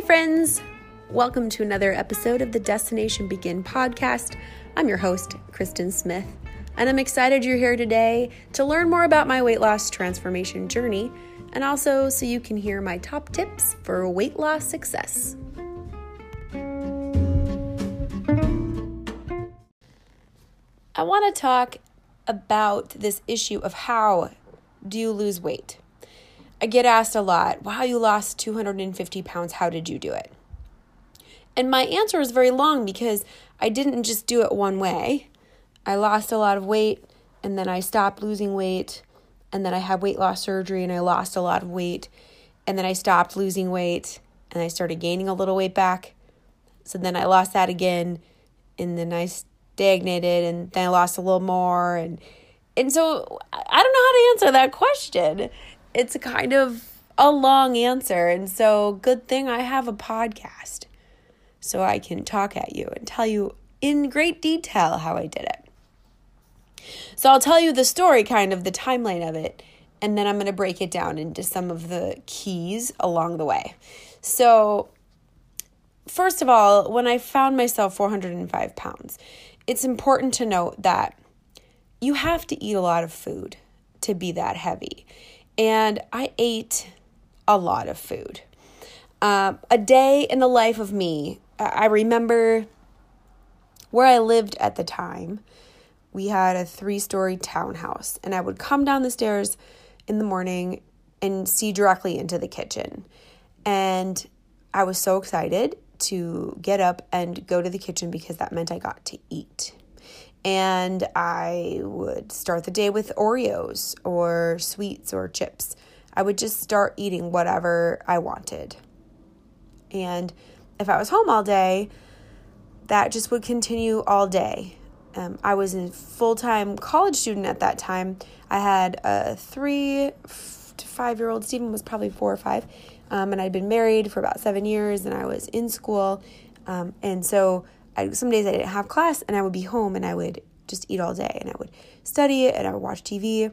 Hi, friends. Welcome to another episode of the Destination Begin podcast. I'm your host, Kristen Smith, and I'm excited you're here today to learn more about my weight loss transformation journey and also so you can hear my top tips for weight loss success. I want to talk about this issue of how do you lose weight? I get asked a lot, wow, you lost 250 pounds. How did you do it? And my answer is very long because I didn't just do it one way. I lost a lot of weight and then I stopped losing weight. And then I had weight loss surgery and I lost a lot of weight. And then I stopped losing weight and I started gaining a little weight back. So then I lost that again. And then I stagnated and then I lost a little more. And, and so I don't know how to answer that question it's kind of a long answer. And so, good thing I have a podcast so I can talk at you and tell you in great detail how I did it. So, I'll tell you the story, kind of the timeline of it, and then I'm going to break it down into some of the keys along the way. So, first of all, when I found myself 405 pounds, it's important to note that you have to eat a lot of food to be that heavy and I ate a lot of food. Um, a day in the life of me, I remember where I lived at the time. We had a three story townhouse, and I would come down the stairs in the morning and see directly into the kitchen. And I was so excited to get up and go to the kitchen because that meant I got to eat and I would start the day with Oreos or sweets or chips. I would just start eating whatever I wanted. And if I was home all day, that just would continue all day. Um, I was a full time college student at that time. I had a three to five year old. Stephen was probably four or five. Um, and I'd been married for about seven years and I was in school. Um, and so I, some days I didn't have class and I would be home and I would just eat all day and I would study and I would watch TV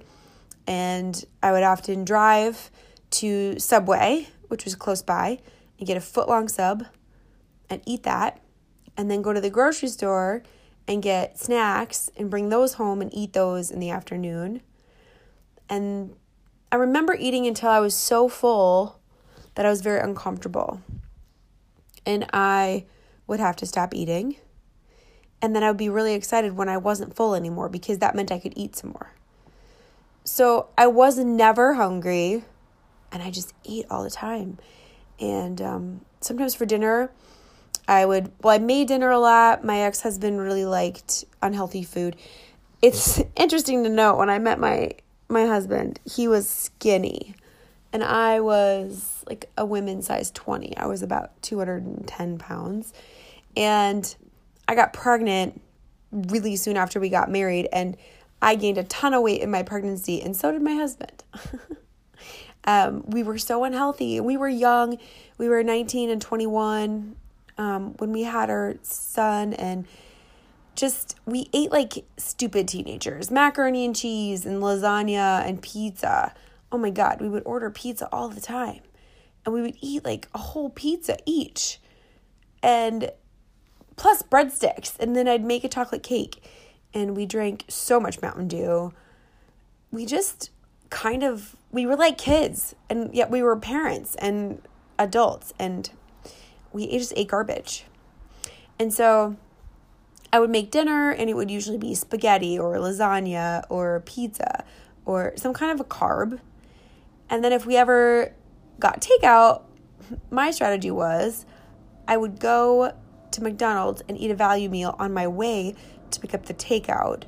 and I would often drive to Subway, which was close by, and get a foot long sub and eat that and then go to the grocery store and get snacks and bring those home and eat those in the afternoon. And I remember eating until I was so full that I was very uncomfortable. And I would have to stop eating. And then I would be really excited when I wasn't full anymore because that meant I could eat some more. So I was never hungry and I just ate all the time. And um, sometimes for dinner, I would, well, I made dinner a lot. My ex husband really liked unhealthy food. It's interesting to note when I met my my husband, he was skinny and I was like a women's size 20. I was about 210 pounds. And I got pregnant really soon after we got married, and I gained a ton of weight in my pregnancy, and so did my husband. um, we were so unhealthy. We were young. We were 19 and 21 um, when we had our son, and just we ate like stupid teenagers macaroni and cheese and lasagna and pizza. Oh my God, we would order pizza all the time. And we would eat like a whole pizza each and plus breadsticks. And then I'd make a chocolate cake. And we drank so much Mountain Dew. We just kind of, we were like kids. And yet we were parents and adults. And we just ate garbage. And so I would make dinner, and it would usually be spaghetti or lasagna or pizza or some kind of a carb. And then if we ever got takeout, my strategy was I would go to McDonald's and eat a value meal on my way to pick up the takeout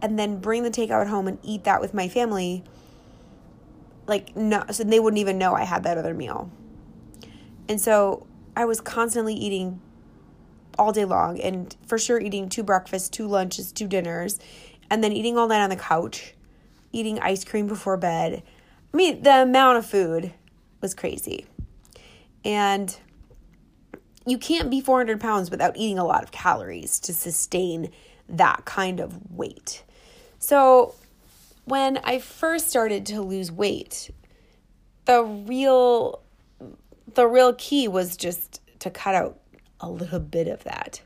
and then bring the takeout home and eat that with my family. Like, no, so they wouldn't even know I had that other meal. And so I was constantly eating all day long and for sure eating two breakfasts, two lunches, two dinners, and then eating all night on the couch, eating ice cream before bed. I mean, the amount of food was crazy. And you can't be 400 pounds without eating a lot of calories to sustain that kind of weight. So, when I first started to lose weight, the real the real key was just to cut out a little bit of that.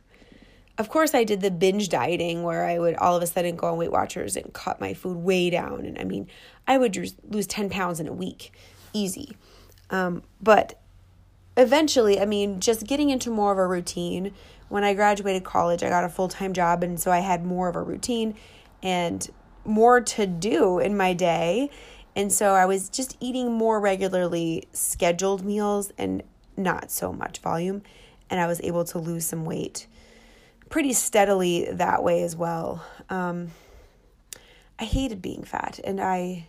Of course, I did the binge dieting where I would all of a sudden go on Weight Watchers and cut my food way down. And I mean, I would lose 10 pounds in a week, easy. Um, but eventually, I mean, just getting into more of a routine. When I graduated college, I got a full time job. And so I had more of a routine and more to do in my day. And so I was just eating more regularly scheduled meals and not so much volume. And I was able to lose some weight pretty steadily that way as well. Um, I hated being fat. And I,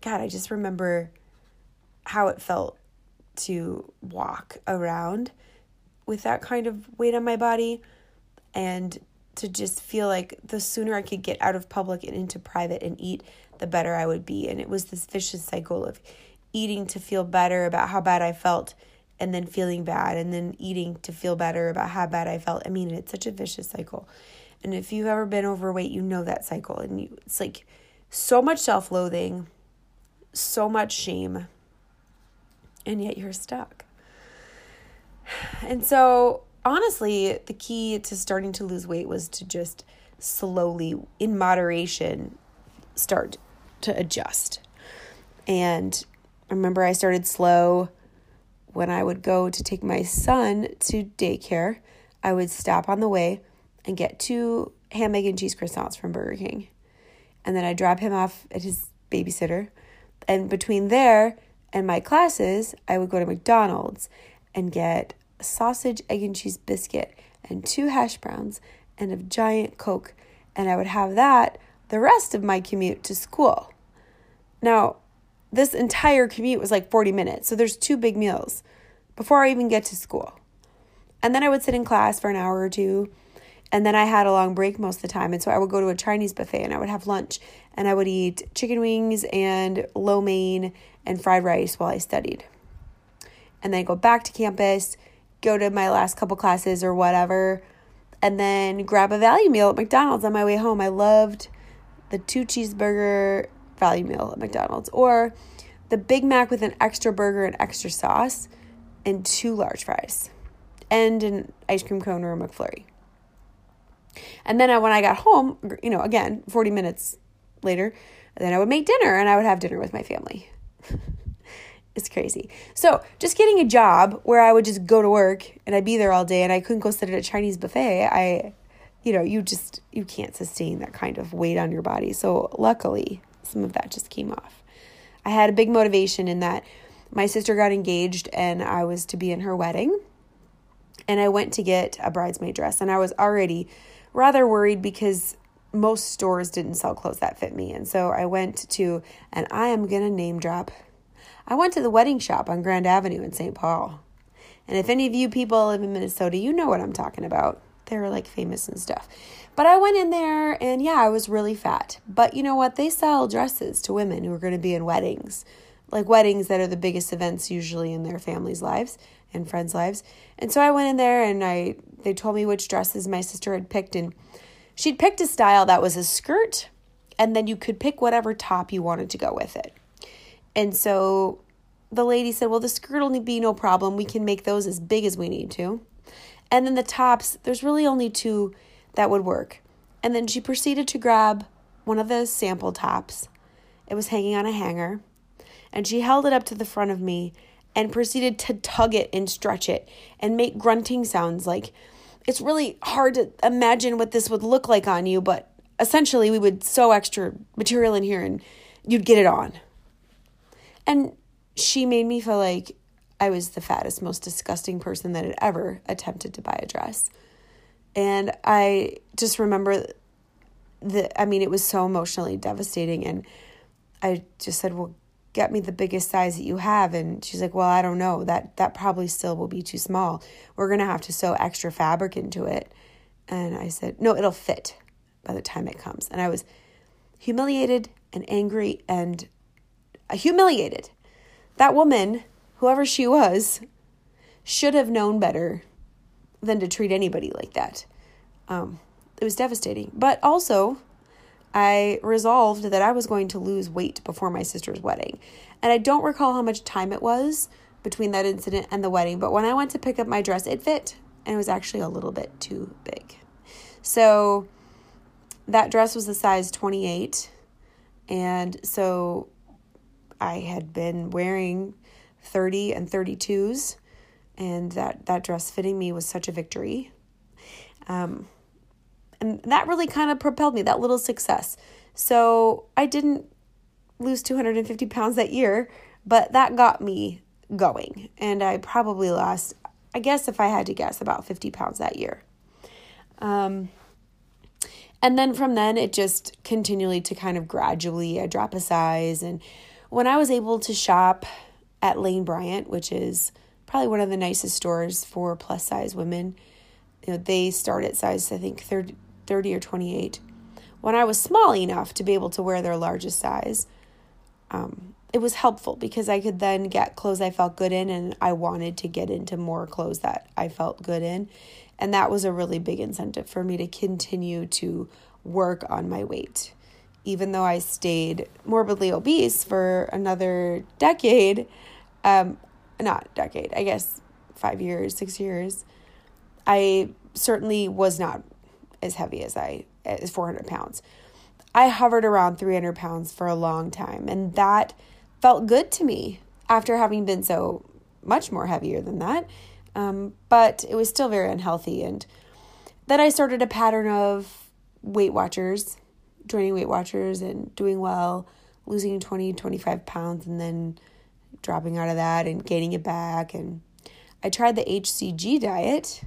God, I just remember how it felt to walk around with that kind of weight on my body and to just feel like the sooner I could get out of public and into private and eat, the better I would be. And it was this vicious cycle of eating to feel better about how bad I felt and then feeling bad and then eating to feel better about how bad I felt. I mean, it's such a vicious cycle. And if you've ever been overweight, you know that cycle and you it's like so much self-loathing, so much shame, and yet you're stuck. And so honestly, the key to starting to lose weight was to just slowly, in moderation, start to adjust. And I remember I started slow when I would go to take my son to daycare. I would stop on the way and get two ham, egg, and cheese croissants from Burger King. And then I'd drop him off at his babysitter. And between there and my classes, I would go to McDonald's and get a sausage, egg, and cheese biscuit, and two hash browns, and a giant Coke. And I would have that the rest of my commute to school. Now, this entire commute was like 40 minutes. So there's two big meals before I even get to school. And then I would sit in class for an hour or two. And then I had a long break most of the time. And so I would go to a Chinese buffet and I would have lunch and I would eat chicken wings and lo mein and fried rice while I studied. And then I go back to campus go to my last couple classes or whatever, and then grab a value meal at McDonald's on my way home. I loved the two cheeseburger value meal at McDonald's or the Big Mac with an extra burger and extra sauce and two large fries and an ice cream cone or a McFlurry. And then when I got home, you know, again, 40 minutes later, then I would make dinner and I would have dinner with my family. It's crazy. So, just getting a job where I would just go to work and I'd be there all day and I couldn't go sit at a Chinese buffet, I, you know, you just, you can't sustain that kind of weight on your body. So, luckily, some of that just came off. I had a big motivation in that my sister got engaged and I was to be in her wedding. And I went to get a bridesmaid dress and I was already rather worried because most stores didn't sell clothes that fit me. And so I went to, and I am going to name drop I went to the wedding shop on Grand Avenue in St. Paul. And if any of you people live in Minnesota, you know what I'm talking about. They're like famous and stuff. But I went in there and yeah, I was really fat. But you know what? They sell dresses to women who are going to be in weddings, like weddings that are the biggest events usually in their families' lives and friends' lives. And so I went in there and I they told me which dresses my sister had picked and she'd picked a style that was a skirt and then you could pick whatever top you wanted to go with it. And so the lady said, Well, the skirt will be no problem. We can make those as big as we need to. And then the tops, there's really only two that would work. And then she proceeded to grab one of the sample tops. It was hanging on a hanger. And she held it up to the front of me and proceeded to tug it and stretch it and make grunting sounds like it's really hard to imagine what this would look like on you, but essentially we would sew extra material in here and you'd get it on. And she made me feel like I was the fattest, most disgusting person that had ever attempted to buy a dress. And I just remember that, I mean, it was so emotionally devastating. And I just said, Well, get me the biggest size that you have. And she's like, Well, I don't know. That, that probably still will be too small. We're going to have to sew extra fabric into it. And I said, No, it'll fit by the time it comes. And I was humiliated and angry and humiliated. That woman, whoever she was, should have known better than to treat anybody like that. Um, it was devastating. But also, I resolved that I was going to lose weight before my sister's wedding. And I don't recall how much time it was, between that incident and the wedding. But when I went to pick up my dress, it fit and it was actually a little bit too big. So that dress was a size 28. And so I had been wearing 30 and 32s and that that dress fitting me was such a victory. Um, and that really kind of propelled me that little success. So I didn't lose 250 pounds that year, but that got me going. And I probably lost, I guess, if I had to guess, about 50 pounds that year. Um, and then from then, it just continually to kind of gradually I drop a size. And when I was able to shop at Lane Bryant, which is probably one of the nicest stores for plus size women, you know, they start at size, I think, 30, 30 or 28. When I was small enough to be able to wear their largest size, um, it was helpful because I could then get clothes I felt good in, and I wanted to get into more clothes that I felt good in. And that was a really big incentive for me to continue to work on my weight. Even though I stayed morbidly obese for another decade, um, not decade, I guess five years, six years, I certainly was not as heavy as I as 400 pounds. I hovered around 300 pounds for a long time, and that felt good to me after having been so much more heavier than that. Um, but it was still very unhealthy. And then I started a pattern of Weight Watchers, joining Weight Watchers and doing well, losing 20, 25 pounds, and then dropping out of that and gaining it back. And I tried the HCG diet,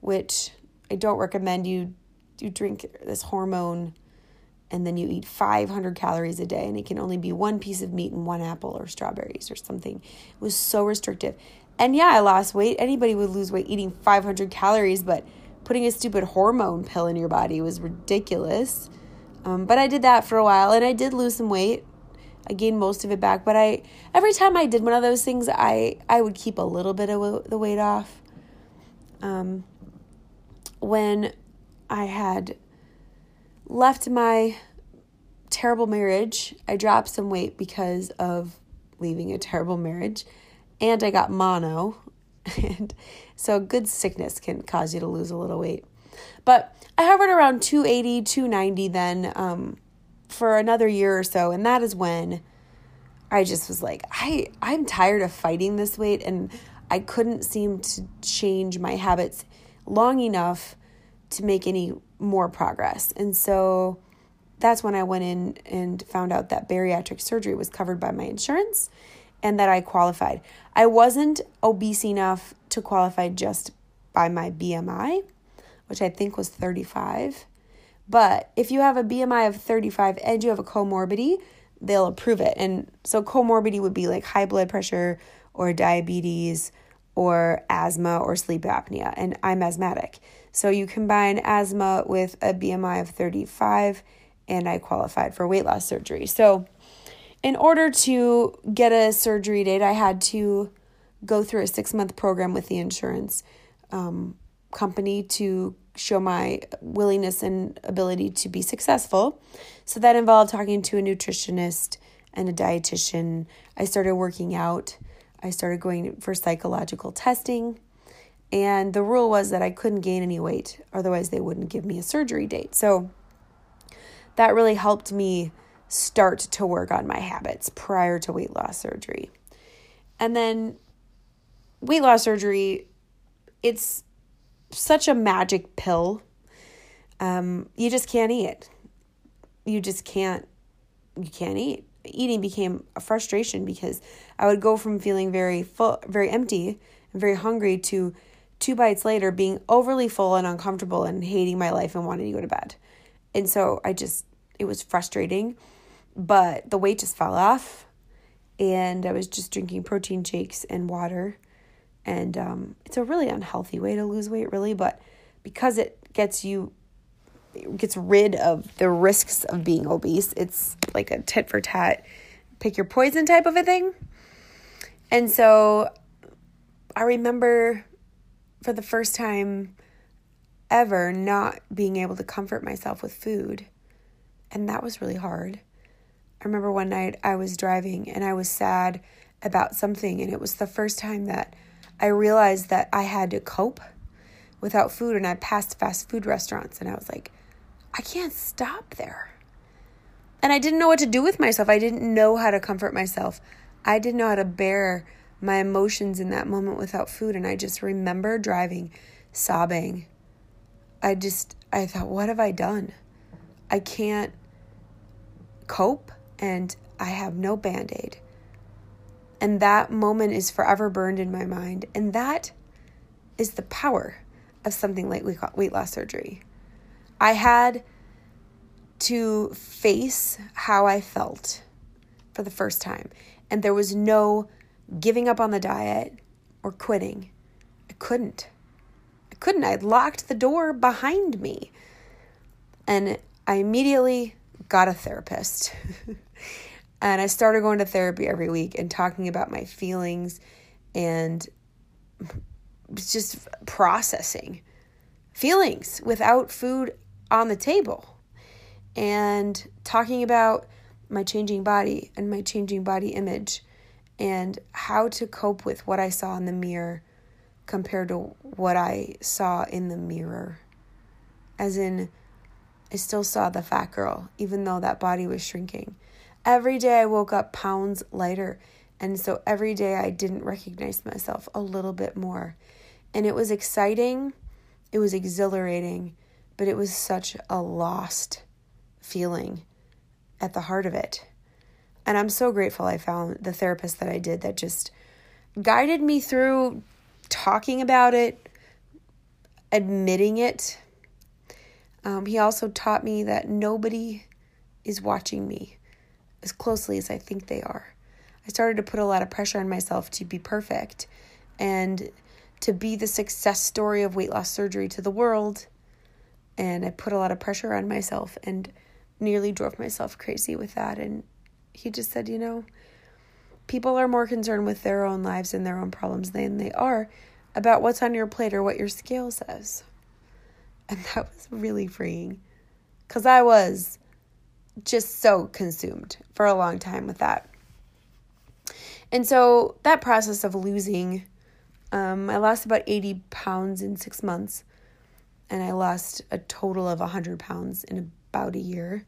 which I don't recommend you you drink this hormone and then you eat 500 calories a day and it can only be one piece of meat and one apple or strawberries or something. It was so restrictive. And yeah, I lost weight. Anybody would lose weight eating 500 calories, but putting a stupid hormone pill in your body was ridiculous. Um, but I did that for a while and I did lose some weight. I gained most of it back, but I every time I did one of those things, I I would keep a little bit of the weight off. Um, when I had left my terrible marriage. I dropped some weight because of leaving a terrible marriage, and I got mono. And so, good sickness can cause you to lose a little weight. But I hovered around 280, 290 then um, for another year or so. And that is when I just was like, I, I'm tired of fighting this weight. And I couldn't seem to change my habits long enough to make any more progress. And so that's when I went in and found out that bariatric surgery was covered by my insurance and that I qualified. I wasn't obese enough to qualify just by my BMI, which I think was 35. But if you have a BMI of 35 and you have a comorbidity, they'll approve it. And so comorbidity would be like high blood pressure or diabetes or asthma or sleep apnea. And I'm asthmatic. So you combine asthma with a BMI of 35, and I qualified for weight loss surgery. So, in order to get a surgery date, I had to go through a six month program with the insurance um, company to show my willingness and ability to be successful. So, that involved talking to a nutritionist and a dietitian. I started working out. I started going for psychological testing. And the rule was that I couldn't gain any weight, otherwise, they wouldn't give me a surgery date. So that really helped me start to work on my habits prior to weight loss surgery. And then weight loss surgery, it's such a magic pill. Um, you just can't eat. You just can't, you can't eat. Eating became a frustration because I would go from feeling very full, very empty and very hungry to two bites later being overly full and uncomfortable and hating my life and wanting to go to bed. And so I just, it was frustrating, but the weight just fell off. And I was just drinking protein shakes and water. And um, it's a really unhealthy way to lose weight, really, but because it gets you, it gets rid of the risks of being obese, it's like a tit for tat, pick your poison type of a thing. And so I remember for the first time ever not being able to comfort myself with food. And that was really hard. I remember one night I was driving and I was sad about something, and it was the first time that I realized that I had to cope without food. And I passed fast food restaurants, and I was like, I can't stop there. And I didn't know what to do with myself. I didn't know how to comfort myself. I didn't know how to bear my emotions in that moment without food. And I just remember driving, sobbing. I just, I thought, what have I done? I can't cope and I have no band aid. And that moment is forever burned in my mind. And that is the power of something like weight loss surgery. I had to face how I felt for the first time. And there was no giving up on the diet or quitting. I couldn't. I couldn't. I locked the door behind me. And I immediately got a therapist. and I started going to therapy every week and talking about my feelings and just processing feelings without food on the table and talking about my changing body and my changing body image and how to cope with what I saw in the mirror compared to what I saw in the mirror. As in, I still saw the fat girl, even though that body was shrinking. Every day I woke up pounds lighter. And so every day I didn't recognize myself a little bit more. And it was exciting, it was exhilarating, but it was such a lost feeling at the heart of it. And I'm so grateful I found the therapist that I did that just guided me through talking about it, admitting it. Um, he also taught me that nobody is watching me as closely as I think they are. I started to put a lot of pressure on myself to be perfect and to be the success story of weight loss surgery to the world. And I put a lot of pressure on myself and nearly drove myself crazy with that. And he just said, you know, people are more concerned with their own lives and their own problems than they are about what's on your plate or what your scale says. And that was really freeing because I was just so consumed for a long time with that. And so that process of losing, um, I lost about 80 pounds in six months, and I lost a total of 100 pounds in about a year.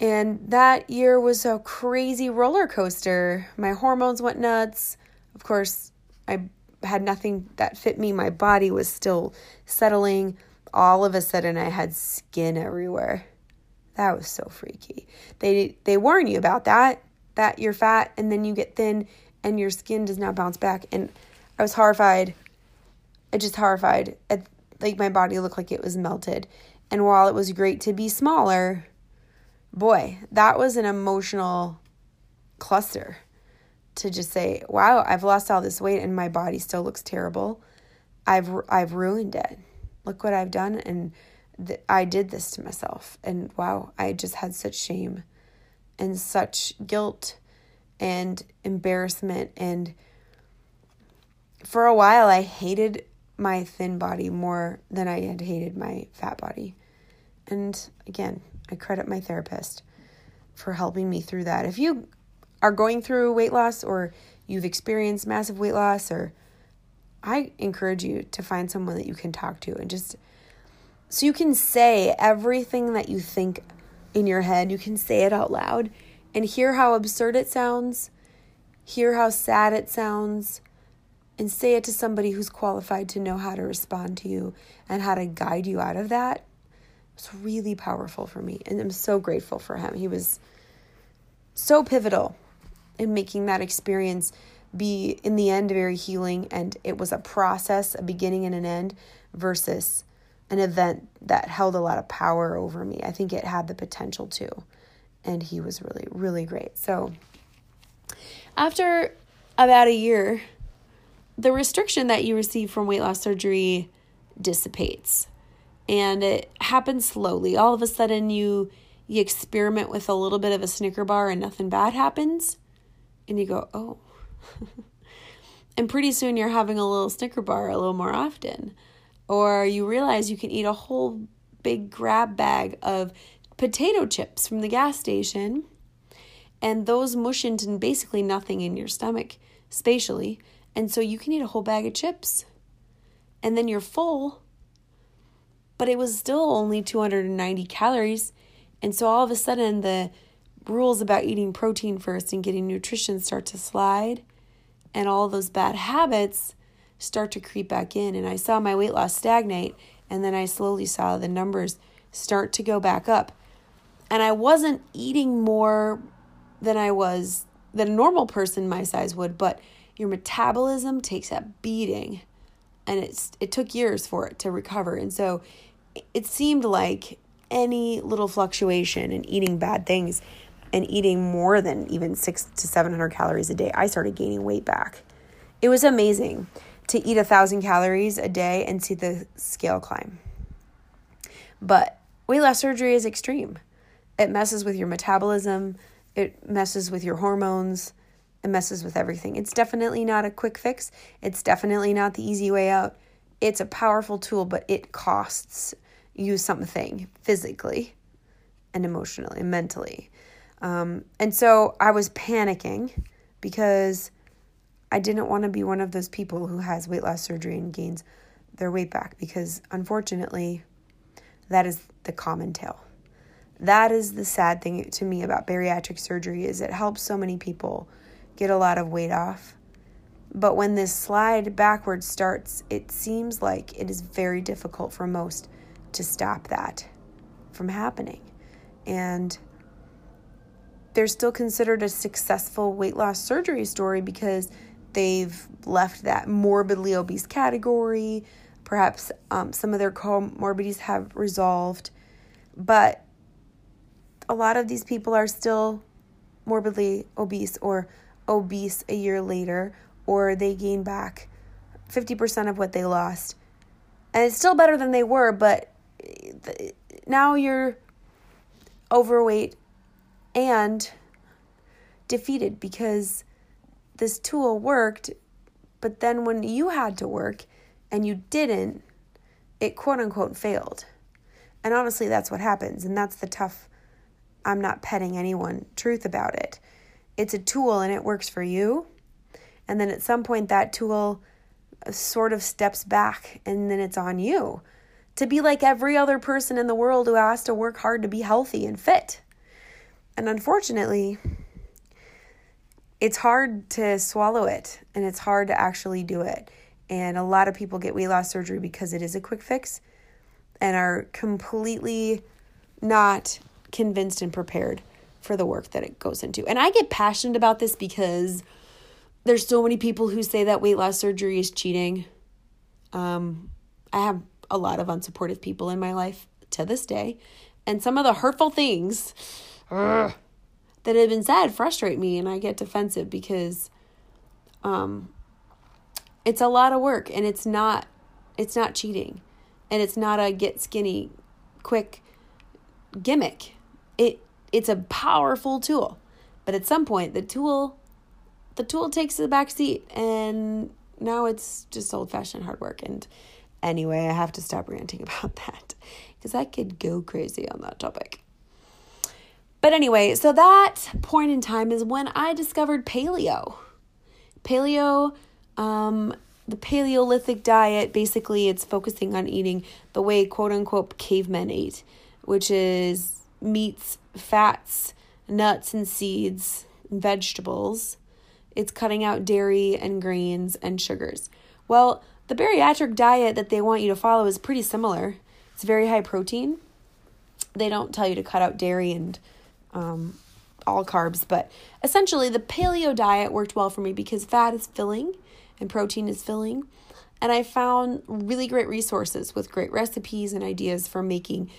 And that year was a crazy roller coaster. My hormones went nuts. Of course, I had nothing that fit me. My body was still settling. All of a sudden, I had skin everywhere. That was so freaky. They they warn you about that that you're fat and then you get thin and your skin does not bounce back and I was horrified. I just horrified. Like my body looked like it was melted. And while it was great to be smaller, boy, that was an emotional cluster to just say, "Wow, I've lost all this weight and my body still looks terrible. I've I've ruined it. Look what I've done and th- I did this to myself. And wow, I just had such shame and such guilt and embarrassment. And for a while, I hated my thin body more than I had hated my fat body. And again, I credit my therapist for helping me through that. If you are going through weight loss or you've experienced massive weight loss or I encourage you to find someone that you can talk to and just so you can say everything that you think in your head, you can say it out loud and hear how absurd it sounds, hear how sad it sounds, and say it to somebody who's qualified to know how to respond to you and how to guide you out of that. It's really powerful for me. And I'm so grateful for him. He was so pivotal in making that experience be, in the end, very healing. And it was a process, a beginning and an end, versus an event that held a lot of power over me. I think it had the potential to. And he was really, really great. So after about a year, the restriction that you receive from weight loss surgery dissipates. And it happens slowly. All of a sudden you you experiment with a little bit of a Snicker bar and nothing bad happens. And you go, oh. and pretty soon you're having a little Snicker bar a little more often or you realize you can eat a whole big grab bag of potato chips from the gas station And those mush into basically nothing in your stomach spatially. And so you can eat a whole bag of chips and then you're full. But it was still only 290 calories. And so all of a sudden, the rules about eating protein first and getting nutrition start to slide. And all those bad habits start to creep back in. And I saw my weight loss stagnate. And then I slowly saw the numbers start to go back up. And I wasn't eating more than I was, than a normal person my size would, but your metabolism takes a beating and it's it took years for it to recover and so it seemed like any little fluctuation in eating bad things and eating more than even 6 to 700 calories a day i started gaining weight back it was amazing to eat a thousand calories a day and see the scale climb but weight loss surgery is extreme it messes with your metabolism it messes with your hormones it messes with everything. It's definitely not a quick fix. It's definitely not the easy way out. It's a powerful tool, but it costs you something physically and emotionally and mentally. Um, and so I was panicking because I didn't want to be one of those people who has weight loss surgery and gains their weight back because unfortunately, that is the common tale. That is the sad thing to me about bariatric surgery is it helps so many people get a lot of weight off. But when this slide backwards starts, it seems like it is very difficult for most to stop that from happening. And they're still considered a successful weight loss surgery story because they've left that morbidly obese category. Perhaps um, some of their comorbidities have resolved. But a lot of these people are still morbidly obese or obese a year later or they gain back 50% of what they lost. And it's still better than they were, but eh, now you're overweight and defeated because this tool worked, but then when you had to work and you didn't, it quote unquote failed. And honestly, that's what happens. And that's the tough, I'm not petting anyone truth about it it's a tool and it works for you. And then at some point, that tool uh, sort of steps back and then it's on you to be like every other person in the world who has to work hard to be healthy and fit. And unfortunately, it's hard to swallow it and it's hard to actually do it. And a lot of people get weight loss surgery because it is a quick fix and are completely not convinced and prepared for the work that it goes into. And I get passionate about this because there's so many people who say that weight loss surgery is cheating. Um, I have a lot of unsupportive people in my life to this day, and some of the hurtful things that have been said frustrate me, and I get defensive because um, it's a lot of work, and it's not it's not cheating, and it's not a get skinny quick gimmick. It it's a powerful tool. But at some point the tool the tool takes the back seat and now it's just old fashioned hard work and anyway, I have to stop ranting about that because I could go crazy on that topic. But anyway, so that point in time is when I discovered paleo. Paleo, um, the Paleolithic diet, basically, it's focusing on eating the way quote unquote cavemen ate, which is meats, fats, nuts and seeds, vegetables. It's cutting out dairy and grains and sugars. Well, the bariatric diet that they want you to follow is pretty similar. It's very high protein. They don't tell you to cut out dairy and um, all carbs, but essentially the paleo diet worked well for me because fat is filling and protein is filling. And I found really great resources with great recipes and ideas for making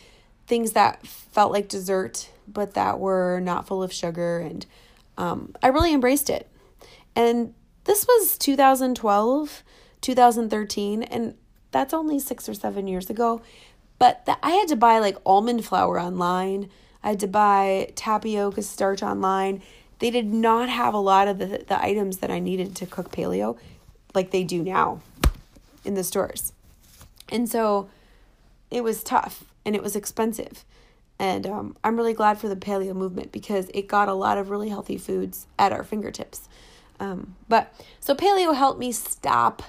things that felt like dessert, but that were not full of sugar. And um, I really embraced it. And this was 2012, 2013, and that's only six or seven years ago. But the, I had to buy like almond flour online. I had to buy tapioca starch online. They did not have a lot of the, the items that I needed to cook paleo like they do now in the stores. And so it was tough and it was expensive. And um, I'm really glad for the paleo movement because it got a lot of really healthy foods at our fingertips. Um, but so paleo helped me stop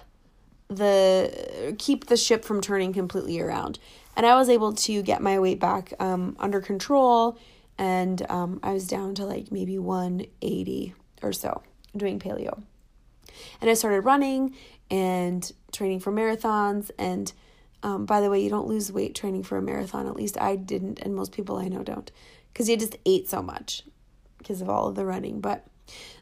the keep the ship from turning completely around, and I was able to get my weight back um, under control, and um, I was down to like maybe 180 or so doing paleo, and I started running and training for marathons and. Um, by the way, you don't lose weight training for a marathon. At least I didn't, and most people I know don't, because you just ate so much because of all of the running. But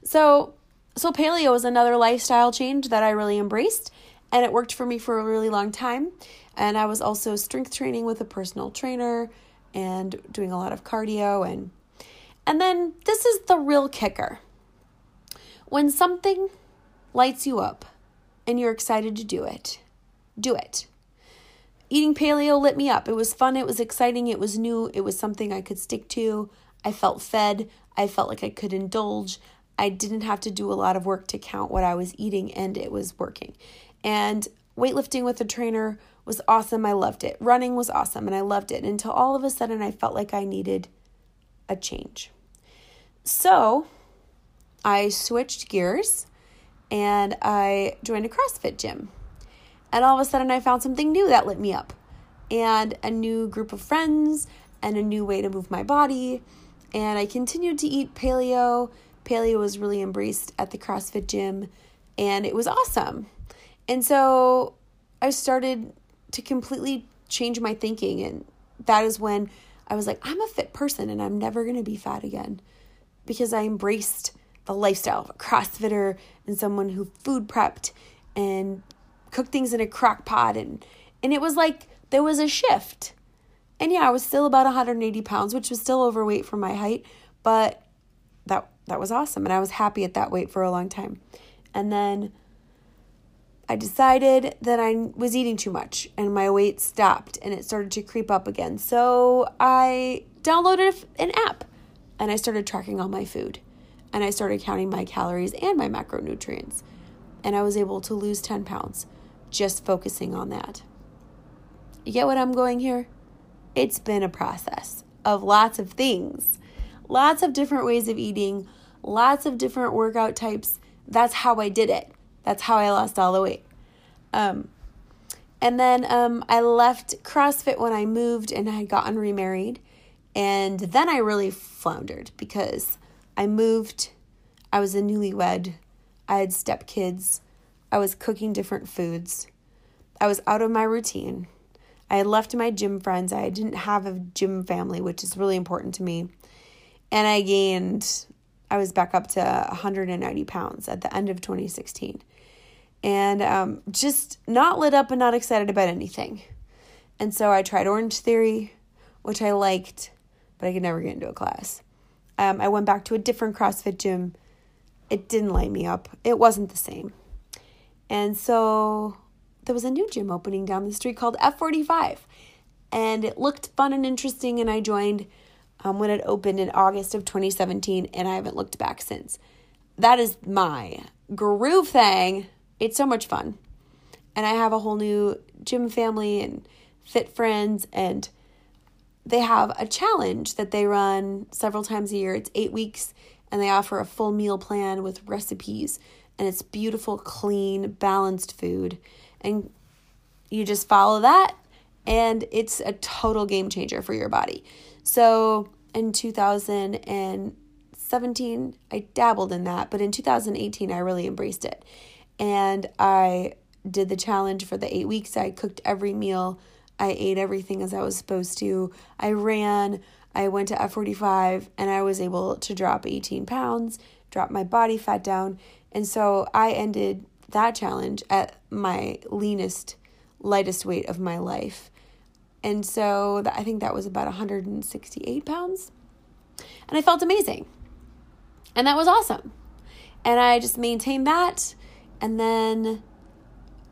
so so paleo was another lifestyle change that I really embraced and it worked for me for a really long time. And I was also strength training with a personal trainer and doing a lot of cardio and and then this is the real kicker. When something lights you up and you're excited to do it, do it. Eating paleo lit me up. It was fun, it was exciting, it was new, it was something I could stick to. I felt fed, I felt like I could indulge. I didn't have to do a lot of work to count what I was eating, and it was working. And weightlifting with a trainer was awesome. I loved it. Running was awesome, and I loved it until all of a sudden I felt like I needed a change. So I switched gears and I joined a CrossFit gym. And all of a sudden I found something new that lit me up and a new group of friends and a new way to move my body. And I continued to eat paleo paleo was really embraced at the CrossFit gym and it was awesome. And so I started to completely change my thinking and that is when I was like I'm a fit person and I'm never going to be fat again because I embraced the lifestyle of a CrossFitter and someone who food prepped and cooked things in a crock pot and and it was like there was a shift. And yeah, I was still about 180 pounds, which was still overweight for my height, but that that was awesome. And I was happy at that weight for a long time. And then I decided that I was eating too much and my weight stopped and it started to creep up again. So I downloaded an app and I started tracking all my food and I started counting my calories and my macronutrients. And I was able to lose 10 pounds just focusing on that. You get what I'm going here? It's been a process of lots of things, lots of different ways of eating lots of different workout types. That's how I did it. That's how I lost all the weight. Um, and then um, I left CrossFit when I moved and I had gotten remarried. And then I really floundered because I moved, I was a newlywed, I had stepkids, I was cooking different foods, I was out of my routine. I had left my gym friends. I didn't have a gym family, which is really important to me. And I gained I was back up to 190 pounds at the end of 2016. And um, just not lit up and not excited about anything. And so I tried Orange Theory, which I liked, but I could never get into a class. Um, I went back to a different CrossFit gym. It didn't light me up, it wasn't the same. And so there was a new gym opening down the street called F45. And it looked fun and interesting, and I joined um, when it opened in August of 2017, and I haven't looked back since. That is my groove thing. It's so much fun. And I have a whole new gym family and fit friends, and they have a challenge that they run several times a year. It's eight weeks, and they offer a full meal plan with recipes, and it's beautiful, clean, balanced food. And you just follow that, and it's a total game changer for your body. So in 2017, I dabbled in that, but in 2018, I really embraced it. And I did the challenge for the eight weeks. I cooked every meal, I ate everything as I was supposed to. I ran, I went to F45, and I was able to drop 18 pounds, drop my body fat down. And so I ended that challenge at my leanest, lightest weight of my life. And so I think that was about 168 pounds. And I felt amazing. And that was awesome. And I just maintained that. And then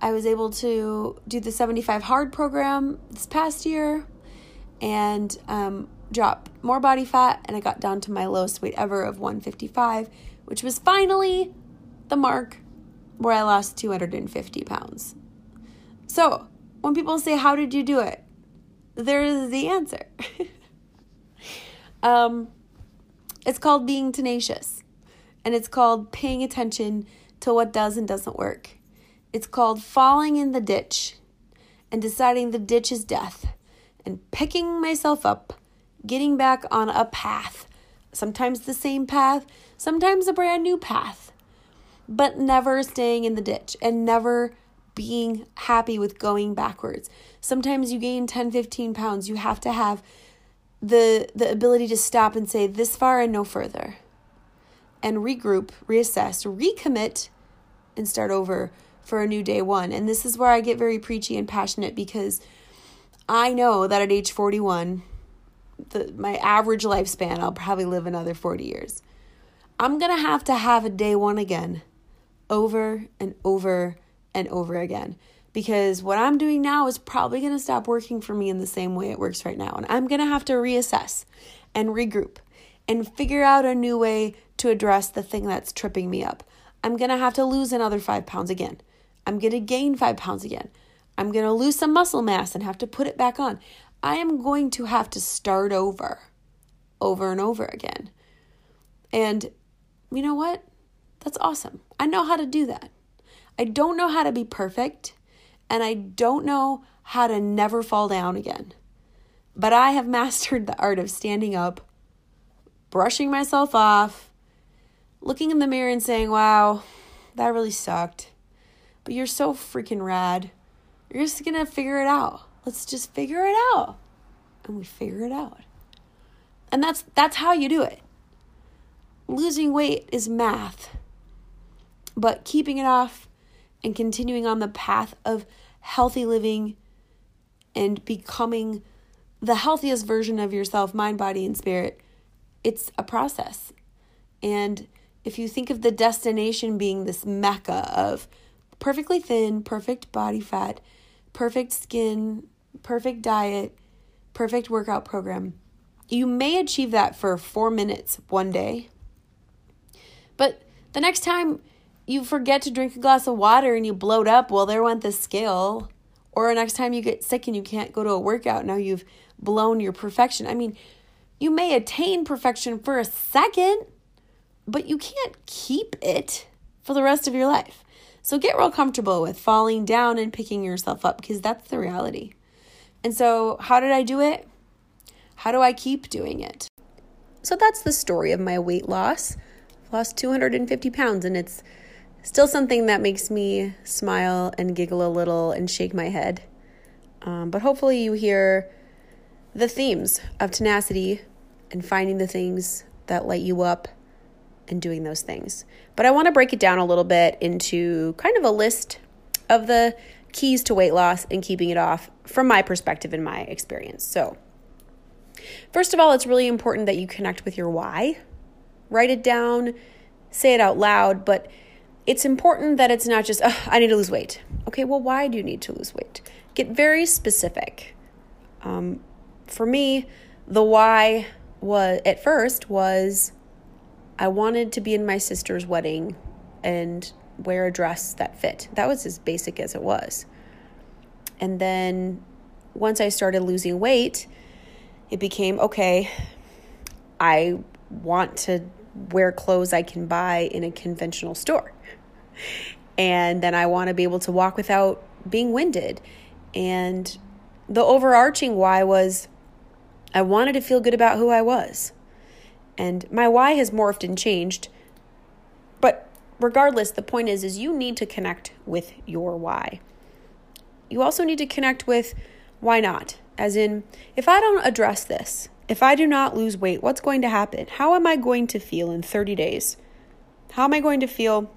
I was able to do the 75 hard program this past year and um, drop more body fat. And I got down to my lowest weight ever of 155, which was finally the mark where I lost 250 pounds. So when people say, How did you do it? There's the answer. Um, it's called being tenacious, and it's called paying attention to what does and doesn't work. It's called falling in the ditch and deciding the ditch is death and picking myself up, getting back on a path. Sometimes the same path, sometimes a brand new path, but never staying in the ditch and never being happy with going backwards. Sometimes you gain 10, 15 pounds. You have to have the the ability to stop and say this far and no further. And regroup, reassess, recommit and start over for a new day one. And this is where I get very preachy and passionate because I know that at age 41, the, my average lifespan, I'll probably live another 40 years. I'm going to have to have a day one again over and over and over again because what I'm doing now is probably going to stop working for me in the same way it works right now. And I'm going to have to reassess and regroup and figure out a new way to address the thing that's tripping me up. I'm going to have to lose another five pounds again. I'm going to gain five pounds again. I'm going to lose some muscle mass and have to put it back on. I am going to have to start over, over and over again. And you know what? That's awesome. I know how to do that. I don't know how to be perfect, and I don't know how to never fall down again. But I have mastered the art of standing up, brushing myself off, looking in the mirror and saying, wow, that really sucked. But you're so freaking rad. You're just gonna figure it out. Let's just figure it out. And we figure it out. And that's that's how you do it. Losing weight is math. But keeping it off and continuing on the path of healthy living and becoming the healthiest version of yourself, mind, body, and spirit, it's a process. And if you think of the destination being this mecca of perfectly thin, perfect body fat, perfect skin, perfect diet, perfect workout program. You may achieve that for four minutes one day, but the next time you forget to drink a glass of water and you bloat up, well, there went the scale. Or next time you get sick and you can't go to a workout, now you've blown your perfection. I mean, you may attain perfection for a second, but you can't keep it for the rest of your life. So get real comfortable with falling down and picking yourself up because that's the reality. And so, how did I do it? How do I keep doing it? So, that's the story of my weight loss. I've lost 250 pounds, and it's still something that makes me smile and giggle a little and shake my head. Um, but hopefully, you hear the themes of tenacity and finding the things that light you up and doing those things. But I want to break it down a little bit into kind of a list of the keys to weight loss and keeping it off from my perspective and my experience. So, first of all, it's really important that you connect with your why. Write it down, say it out loud, but it's important that it's not just, oh, I need to lose weight. Okay, well, why do you need to lose weight? Get very specific. Um, for me, the why was at first was I wanted to be in my sister's wedding and wear a dress that fit. That was as basic as it was. And then once I started losing weight, it became okay, I want to wear clothes I can buy in a conventional store. And then I want to be able to walk without being winded. And the overarching why was I wanted to feel good about who I was. And my why has morphed and changed. But regardless, the point is is you need to connect with your why. You also need to connect with why not? As in, if I don't address this, if I do not lose weight, what's going to happen? How am I going to feel in 30 days? How am I going to feel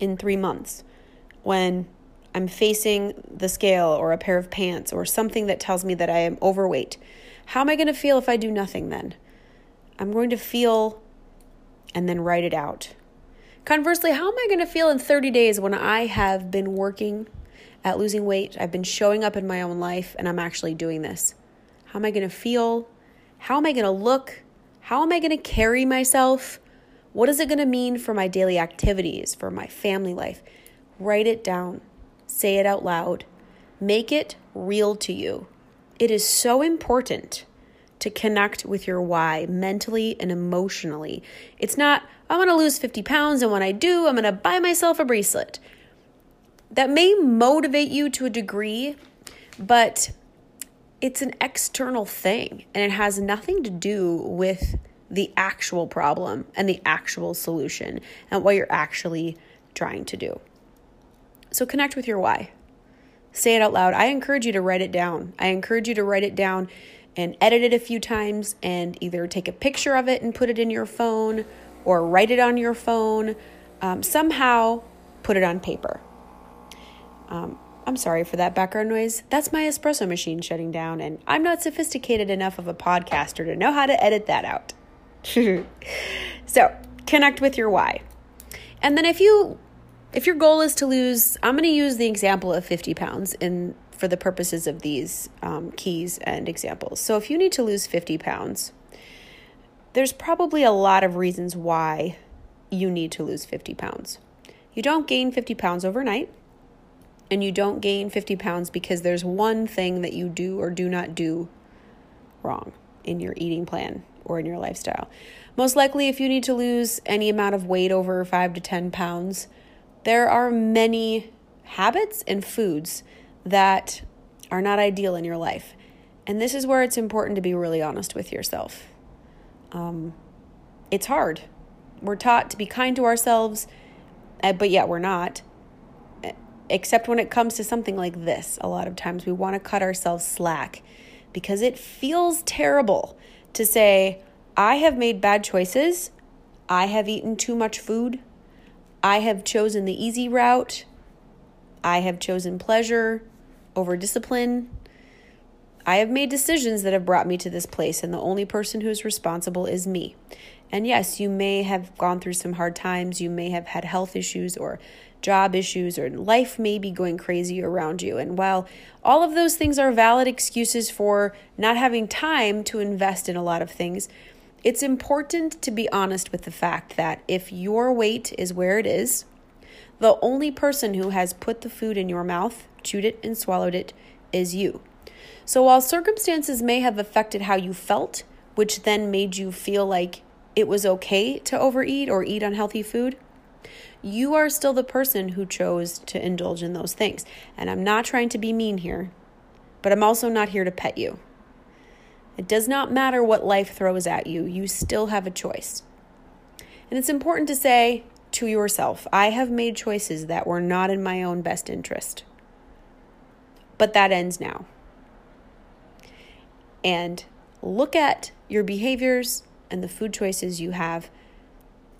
in 3 months when I'm facing the scale or a pair of pants or something that tells me that I am overweight? How am I going to feel if I do nothing then? I'm going to feel and then write it out. Conversely, how am I going to feel in 30 days when I have been working at losing weight? I've been showing up in my own life and I'm actually doing this. How am I going to feel? How am I going to look? How am I going to carry myself? What is it going to mean for my daily activities, for my family life? Write it down. Say it out loud. Make it real to you. It is so important to connect with your why mentally and emotionally. It's not, I want to lose 50 pounds, and when I do, I'm going to buy myself a bracelet. That may motivate you to a degree, but it's an external thing and it has nothing to do with the actual problem and the actual solution and what you're actually trying to do. So connect with your why. Say it out loud. I encourage you to write it down. I encourage you to write it down and edit it a few times and either take a picture of it and put it in your phone or write it on your phone. Um, somehow put it on paper. Um, I'm sorry for that background noise. That's my espresso machine shutting down, and I'm not sophisticated enough of a podcaster to know how to edit that out. so, connect with your why. And then if you if your goal is to lose, I'm going to use the example of 50 pounds in for the purposes of these um, keys and examples. So if you need to lose 50 pounds, there's probably a lot of reasons why you need to lose 50 pounds. You don't gain 50 pounds overnight, and you don't gain 50 pounds because there's one thing that you do or do not do wrong in your eating plan or in your lifestyle. Most likely, if you need to lose any amount of weight over 5 to 10 pounds, there are many habits and foods that are not ideal in your life. And this is where it's important to be really honest with yourself. Um, it's hard. We're taught to be kind to ourselves, eh, but yet we're not. Except when it comes to something like this, a lot of times we want to cut ourselves slack because it feels terrible to say, I have made bad choices. I have eaten too much food. I have chosen the easy route. I have chosen pleasure over discipline. I have made decisions that have brought me to this place, and the only person who is responsible is me. And yes, you may have gone through some hard times. You may have had health issues or job issues, or life may be going crazy around you. And while all of those things are valid excuses for not having time to invest in a lot of things, it's important to be honest with the fact that if your weight is where it is, the only person who has put the food in your mouth, chewed it, and swallowed it is you. So while circumstances may have affected how you felt, which then made you feel like it was okay to overeat or eat unhealthy food, you are still the person who chose to indulge in those things. And I'm not trying to be mean here, but I'm also not here to pet you. It does not matter what life throws at you, you still have a choice. And it's important to say to yourself, I have made choices that were not in my own best interest. But that ends now. And look at your behaviors and the food choices you have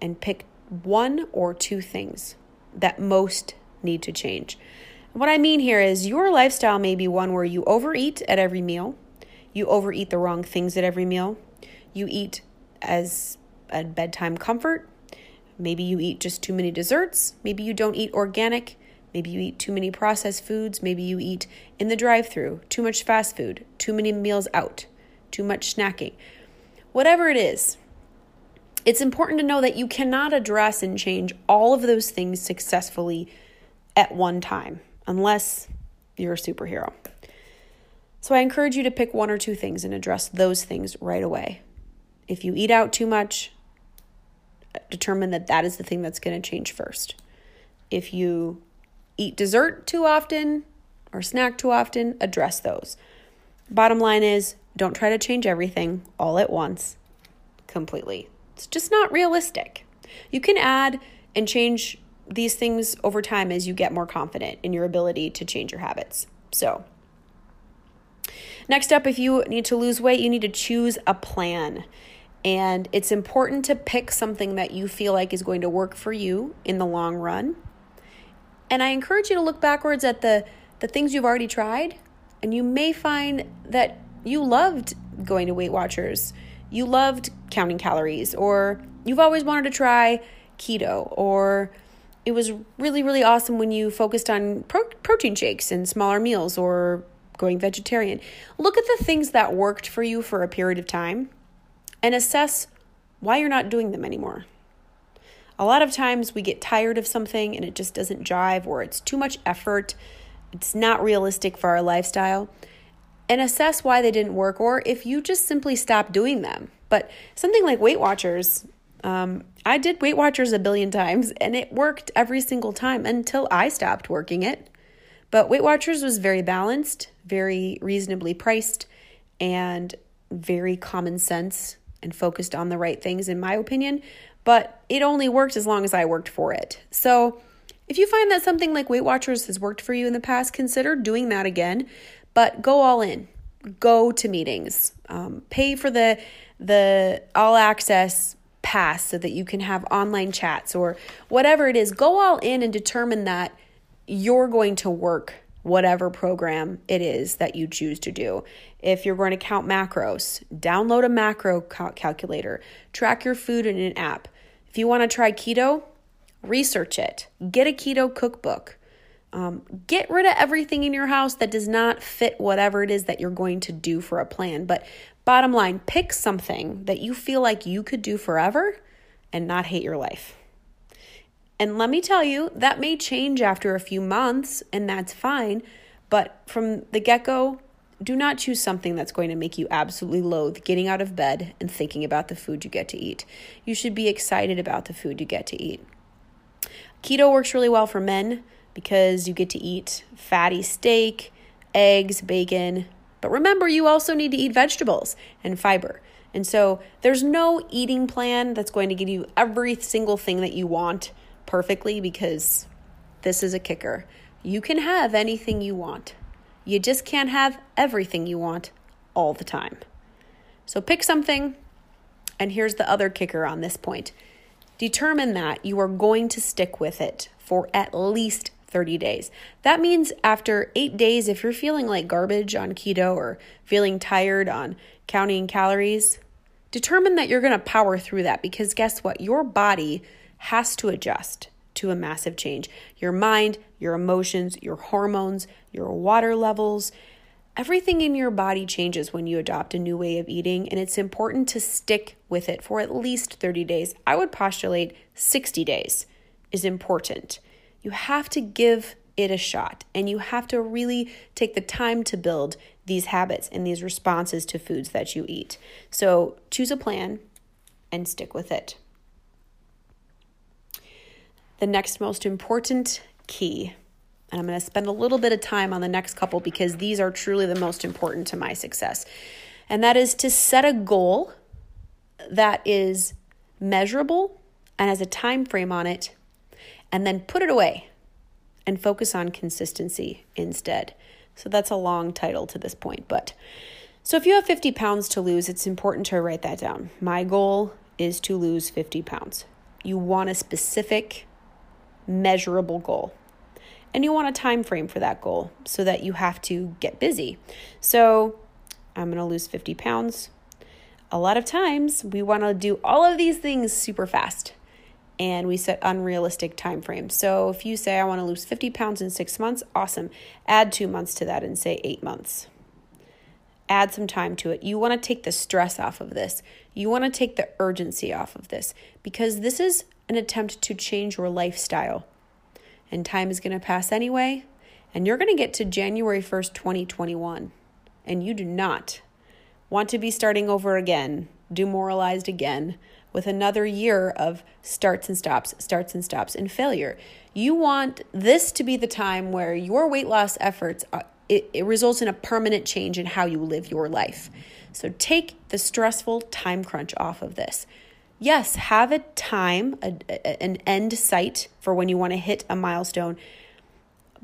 and pick one or two things that most need to change. What I mean here is your lifestyle may be one where you overeat at every meal you overeat the wrong things at every meal. You eat as a bedtime comfort. Maybe you eat just too many desserts. Maybe you don't eat organic. Maybe you eat too many processed foods. Maybe you eat in the drive through, too much fast food, too many meals out, too much snacking. Whatever it is, it's important to know that you cannot address and change all of those things successfully at one time unless you're a superhero. So I encourage you to pick one or two things and address those things right away. If you eat out too much, determine that that is the thing that's going to change first. If you eat dessert too often or snack too often, address those. Bottom line is don't try to change everything all at once completely. It's just not realistic. You can add and change these things over time as you get more confident in your ability to change your habits. So, Next up, if you need to lose weight, you need to choose a plan. And it's important to pick something that you feel like is going to work for you in the long run. And I encourage you to look backwards at the, the things you've already tried, and you may find that you loved going to Weight Watchers, you loved counting calories, or you've always wanted to try keto, or it was really, really awesome when you focused on pro- protein shakes and smaller meals, or going vegetarian. Look at the things that worked for you for a period of time and assess why you're not doing them anymore. A lot of times we get tired of something and it just doesn't jive or it's too much effort, it's not realistic for our lifestyle. And assess why they didn't work or if you just simply stop doing them. But something like Weight Watchers, um, I did Weight Watchers a billion times and it worked every single time until I stopped working it. But Weight Watchers was very balanced, very reasonably priced, and very common sense and focused on the right things, in my opinion. But it only worked as long as I worked for it. So if you find that something like Weight Watchers has worked for you in the past, consider doing that again. But go all in. Go to meetings. Um, pay for the the all access pass so that you can have online chats or whatever it is. Go all in and determine that you're going to work whatever program it is that you choose to do. If you're going to count macros, download a macro cal- calculator, track your food in an app. If you want to try keto, research it, get a keto cookbook. Um, get rid of everything in your house that does not fit whatever it is that you're going to do for a plan. But bottom line, pick something that you feel like you could do forever and not hate your life. And let me tell you, that may change after a few months, and that's fine. But from the get go, do not choose something that's going to make you absolutely loathe getting out of bed and thinking about the food you get to eat. You should be excited about the food you get to eat. Keto works really well for men because you get to eat fatty steak, eggs, bacon. But remember, you also need to eat vegetables and fiber. And so there's no eating plan that's going to give you every single thing that you want perfectly because this is a kicker. You can have anything you want. You just can't have everything you want all the time. So pick something, and here's the other kicker on this point determine that you are going to stick with it for at least 30 days. That means after eight days, if you're feeling like garbage on keto or feeling tired on counting calories, determine that you're going to power through that because guess what? Your body has to adjust to a massive change. Your mind, your emotions, your hormones, your water levels, everything in your body changes when you adopt a new way of eating, and it's important to stick with it for at least 30 days. I would postulate 60 days is important. You have to give it a shot and you have to really take the time to build these habits and these responses to foods that you eat. So choose a plan and stick with it. The next most important key, and I'm going to spend a little bit of time on the next couple because these are truly the most important to my success. And that is to set a goal that is measurable and has a time frame on it and then put it away and focus on consistency instead. So that's a long title to this point, but so if you have 50 pounds to lose, it's important to write that down. My goal is to lose 50 pounds. You want a specific measurable goal. And you want a time frame for that goal so that you have to get busy. So, I'm going to lose 50 pounds. A lot of times we want to do all of these things super fast and we set unrealistic time frames. So if you say I want to lose 50 pounds in 6 months, awesome. Add 2 months to that and say 8 months. Add some time to it. You want to take the stress off of this. You want to take the urgency off of this because this is an attempt to change your lifestyle. And time is going to pass anyway, and you're going to get to January 1st, 2021, and you do not want to be starting over again, demoralized again with another year of starts and stops, starts and stops, and failure. You want this to be the time where your weight loss efforts are, it, it results in a permanent change in how you live your life. So take the stressful time crunch off of this. Yes, have a time, a, a, an end site for when you want to hit a milestone,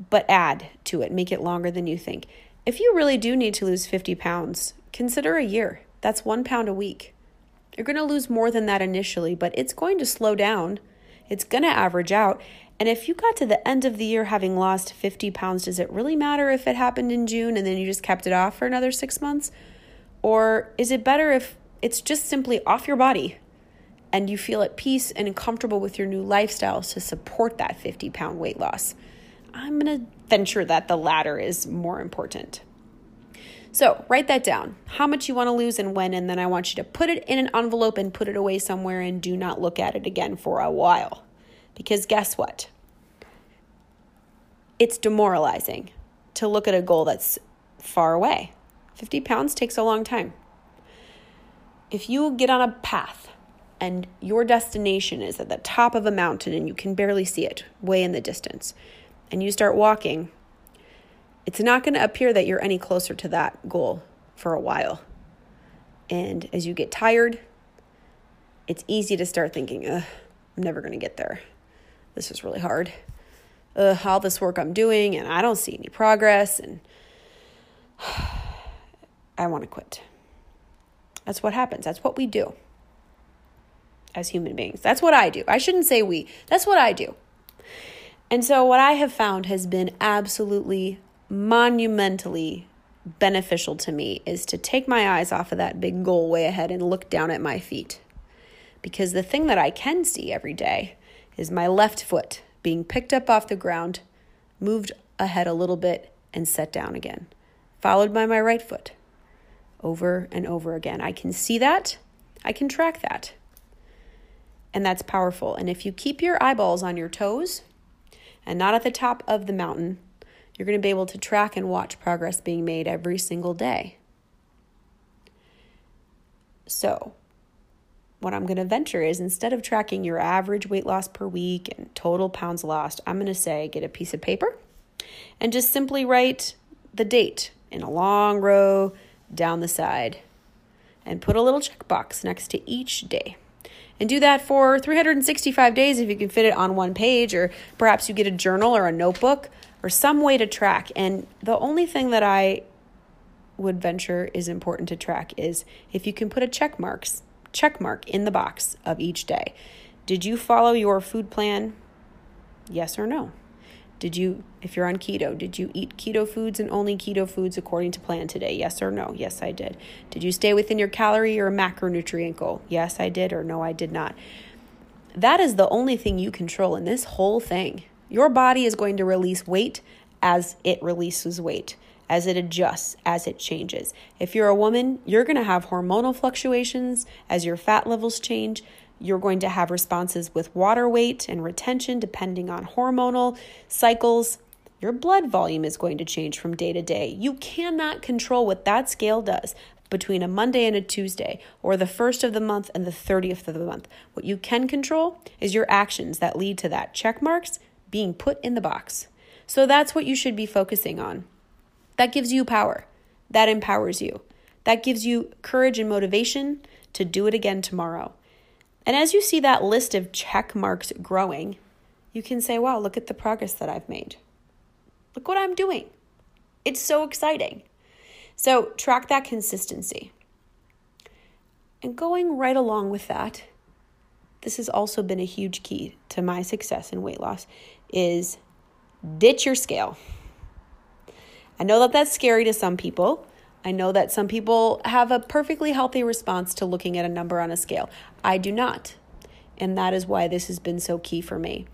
but add to it, make it longer than you think. If you really do need to lose 50 pounds, consider a year. That's one pound a week. You're going to lose more than that initially, but it's going to slow down. It's going to average out. And if you got to the end of the year having lost 50 pounds, does it really matter if it happened in June and then you just kept it off for another six months? Or is it better if it's just simply off your body and you feel at peace and comfortable with your new lifestyle to support that 50 pound weight loss? I'm going to venture that the latter is more important. So write that down how much you want to lose and when, and then I want you to put it in an envelope and put it away somewhere and do not look at it again for a while. Because guess what? It's demoralizing to look at a goal that's far away. 50 pounds takes a long time. If you get on a path and your destination is at the top of a mountain and you can barely see it way in the distance, and you start walking, it's not going to appear that you're any closer to that goal for a while. And as you get tired, it's easy to start thinking, I'm never going to get there. This is really hard. Ugh, all this work I'm doing, and I don't see any progress, and I want to quit. That's what happens. That's what we do as human beings. That's what I do. I shouldn't say we, that's what I do. And so, what I have found has been absolutely monumentally beneficial to me is to take my eyes off of that big goal way ahead and look down at my feet. Because the thing that I can see every day is my left foot being picked up off the ground, moved ahead a little bit, and set down again, followed by my right foot over and over again. I can see that, I can track that. And that's powerful. And if you keep your eyeballs on your toes and not at the top of the mountain, you're going to be able to track and watch progress being made every single day. So, what I'm going to venture is instead of tracking your average weight loss per week and total pounds lost, I'm going to say get a piece of paper and just simply write the date in a long row down the side and put a little checkbox next to each day. And do that for 365 days if you can fit it on one page, or perhaps you get a journal or a notebook or some way to track. And the only thing that I would venture is important to track is if you can put a check marks check mark in the box of each day. Did you follow your food plan? Yes or no? Did you, if you're on keto, did you eat keto foods and only keto foods according to plan today? Yes or no? Yes, I did. Did you stay within your calorie or macronutrient goal? Yes, I did, or no, I did not. That is the only thing you control in this whole thing. Your body is going to release weight as it releases weight, as it adjusts, as it changes. If you're a woman, you're going to have hormonal fluctuations as your fat levels change. You're going to have responses with water weight and retention depending on hormonal cycles. Your blood volume is going to change from day to day. You cannot control what that scale does between a Monday and a Tuesday, or the first of the month and the 30th of the month. What you can control is your actions that lead to that check marks being put in the box. So that's what you should be focusing on. That gives you power. That empowers you. That gives you courage and motivation to do it again tomorrow. And as you see that list of check marks growing, you can say, wow, look at the progress that I've made. Look what I'm doing. It's so exciting. So, track that consistency. And going right along with that, this has also been a huge key to my success in weight loss is ditch your scale. I know that that's scary to some people. I know that some people have a perfectly healthy response to looking at a number on a scale. I do not. And that is why this has been so key for me.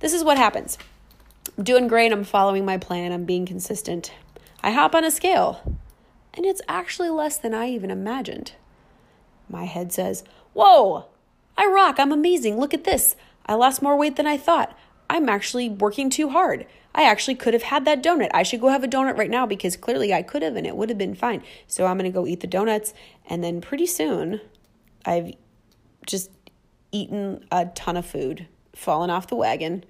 This is what happens I'm doing great. I'm following my plan. I'm being consistent. I hop on a scale, and it's actually less than I even imagined. My head says, Whoa, I rock. I'm amazing. Look at this. I lost more weight than I thought. I'm actually working too hard. I actually could have had that donut. I should go have a donut right now because clearly I could have and it would have been fine. So I'm going to go eat the donuts. And then pretty soon, I've just eaten a ton of food, fallen off the wagon.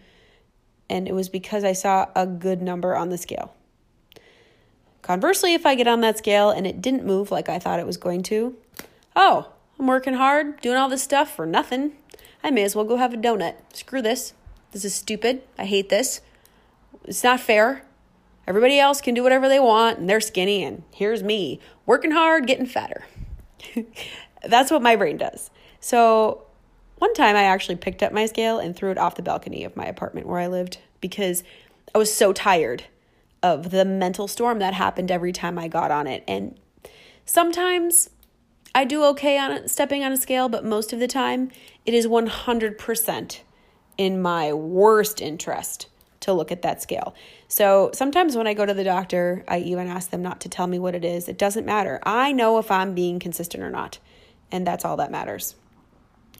And it was because I saw a good number on the scale. Conversely, if I get on that scale and it didn't move like I thought it was going to, oh, I'm working hard, doing all this stuff for nothing. I may as well go have a donut. Screw this. This is stupid. I hate this. It's not fair. Everybody else can do whatever they want and they're skinny, and here's me working hard, getting fatter. That's what my brain does. So, one time I actually picked up my scale and threw it off the balcony of my apartment where I lived because I was so tired of the mental storm that happened every time I got on it. And sometimes I do okay on stepping on a scale, but most of the time it is 100% in my worst interest to look at that scale. So sometimes when I go to the doctor, I even ask them not to tell me what it is. It doesn't matter. I know if I'm being consistent or not, and that's all that matters.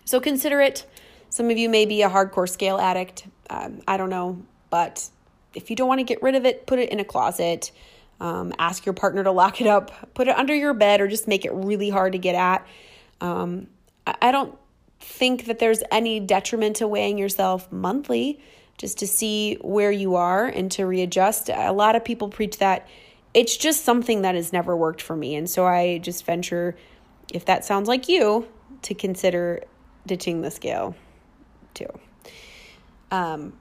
So consider it. Some of you may be a hardcore scale addict. Um, I don't know, but if you don't want to get rid of it, put it in a closet. Um, ask your partner to lock it up, put it under your bed, or just make it really hard to get at. Um, I, I don't think that there's any detriment to weighing yourself monthly just to see where you are and to readjust. A lot of people preach that. It's just something that has never worked for me. And so I just venture, if that sounds like you, to consider ditching the scale too. Um,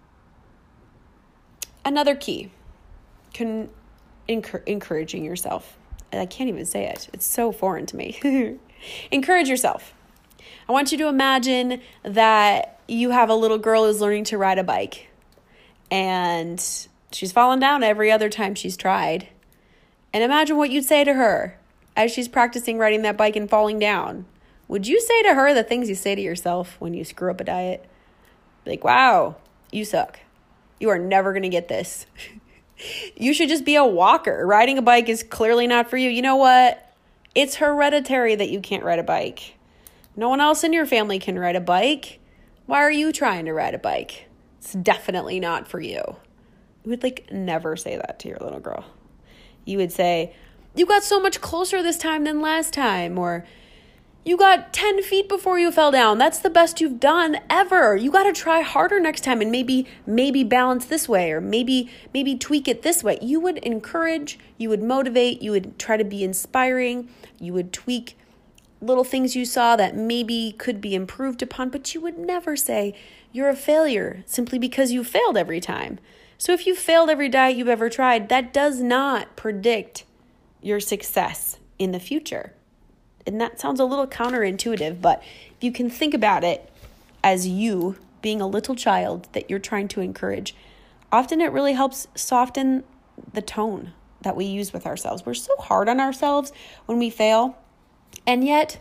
another key can encouraging yourself. I can't even say it. It's so foreign to me. Encourage yourself. I want you to imagine that you have a little girl who's learning to ride a bike and she's fallen down every other time she's tried. And imagine what you'd say to her as she's practicing riding that bike and falling down. Would you say to her the things you say to yourself when you screw up a diet? Like, wow, you suck. You are never going to get this. you should just be a walker. Riding a bike is clearly not for you. You know what? It's hereditary that you can't ride a bike. No one else in your family can ride a bike. Why are you trying to ride a bike? It's definitely not for you. You would like never say that to your little girl. You would say, You got so much closer this time than last time, or you got 10 feet before you fell down. That's the best you've done ever. You got to try harder next time and maybe maybe balance this way or maybe maybe tweak it this way. You would encourage, you would motivate, you would try to be inspiring, you would tweak little things you saw that maybe could be improved upon, but you would never say you're a failure simply because you failed every time. So if you failed every diet you've ever tried, that does not predict your success in the future. And that sounds a little counterintuitive, but if you can think about it as you being a little child that you're trying to encourage, often it really helps soften the tone that we use with ourselves. We're so hard on ourselves when we fail and yet,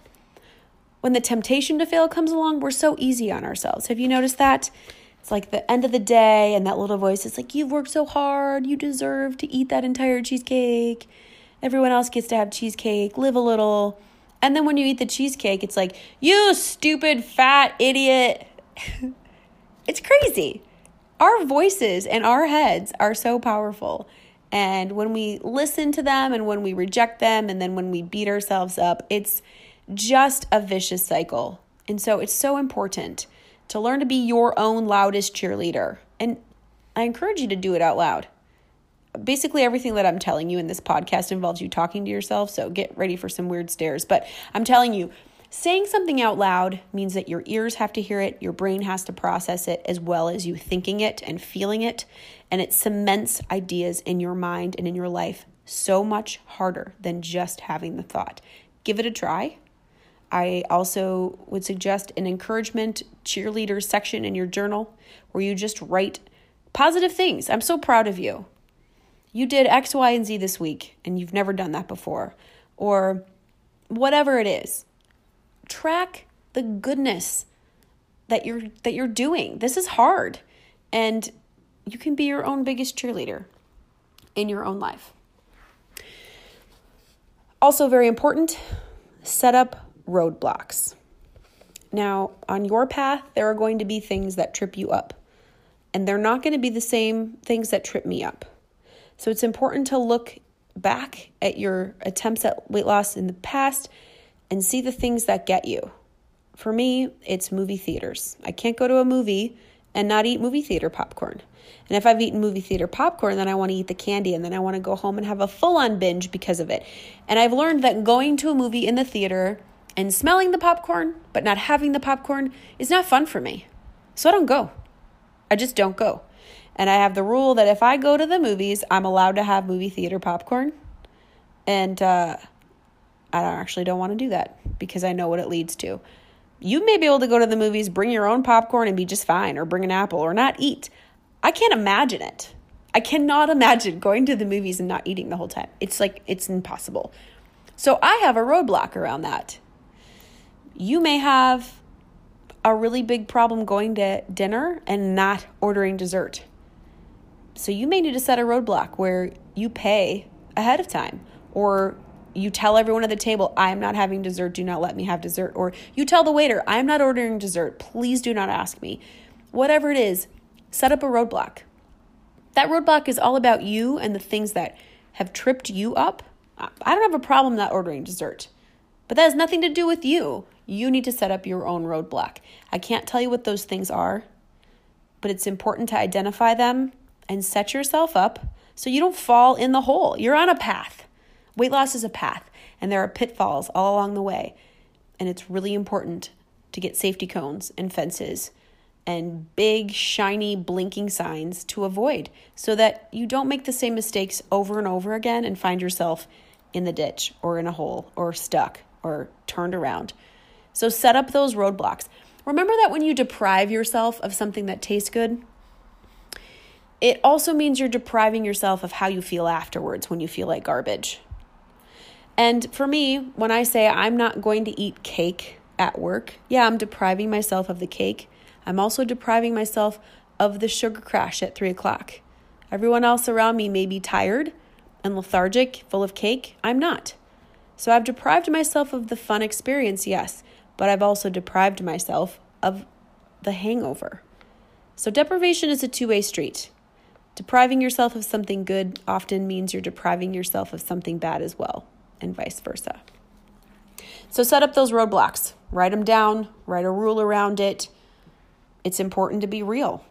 when the temptation to fail comes along, we're so easy on ourselves. Have you noticed that? It's like the end of the day, and that little voice is like, You've worked so hard. You deserve to eat that entire cheesecake. Everyone else gets to have cheesecake. Live a little. And then when you eat the cheesecake, it's like, You stupid fat idiot. it's crazy. Our voices and our heads are so powerful. And when we listen to them and when we reject them and then when we beat ourselves up, it's just a vicious cycle. And so it's so important to learn to be your own loudest cheerleader. And I encourage you to do it out loud. Basically, everything that I'm telling you in this podcast involves you talking to yourself. So get ready for some weird stares. But I'm telling you, Saying something out loud means that your ears have to hear it, your brain has to process it, as well as you thinking it and feeling it. And it cements ideas in your mind and in your life so much harder than just having the thought. Give it a try. I also would suggest an encouragement cheerleader section in your journal where you just write positive things. I'm so proud of you. You did X, Y, and Z this week, and you've never done that before. Or whatever it is track the goodness that you're that you're doing. This is hard. And you can be your own biggest cheerleader in your own life. Also very important, set up roadblocks. Now, on your path, there are going to be things that trip you up, and they're not going to be the same things that trip me up. So it's important to look back at your attempts at weight loss in the past and see the things that get you. For me, it's movie theaters. I can't go to a movie and not eat movie theater popcorn. And if I've eaten movie theater popcorn, then I want to eat the candy and then I want to go home and have a full on binge because of it. And I've learned that going to a movie in the theater and smelling the popcorn, but not having the popcorn, is not fun for me. So I don't go. I just don't go. And I have the rule that if I go to the movies, I'm allowed to have movie theater popcorn. And, uh, I actually don't want to do that because I know what it leads to. You may be able to go to the movies, bring your own popcorn, and be just fine, or bring an apple, or not eat. I can't imagine it. I cannot imagine going to the movies and not eating the whole time. It's like, it's impossible. So I have a roadblock around that. You may have a really big problem going to dinner and not ordering dessert. So you may need to set a roadblock where you pay ahead of time or you tell everyone at the table, I am not having dessert, do not let me have dessert. Or you tell the waiter, I am not ordering dessert, please do not ask me. Whatever it is, set up a roadblock. That roadblock is all about you and the things that have tripped you up, I don't have a problem not ordering dessert. But that has nothing to do with you. You need to set up your own roadblock. I can't tell you what those things are, but it's important to identify them and set yourself up so you don't fall in the hole. You're on a path. Weight loss is a path, and there are pitfalls all along the way. And it's really important to get safety cones and fences and big, shiny, blinking signs to avoid so that you don't make the same mistakes over and over again and find yourself in the ditch or in a hole or stuck or turned around. So set up those roadblocks. Remember that when you deprive yourself of something that tastes good, it also means you're depriving yourself of how you feel afterwards when you feel like garbage. And for me, when I say I'm not going to eat cake at work, yeah, I'm depriving myself of the cake. I'm also depriving myself of the sugar crash at three o'clock. Everyone else around me may be tired and lethargic, full of cake. I'm not. So I've deprived myself of the fun experience, yes, but I've also deprived myself of the hangover. So deprivation is a two way street. Depriving yourself of something good often means you're depriving yourself of something bad as well, and vice versa. So set up those roadblocks, write them down, write a rule around it. It's important to be real.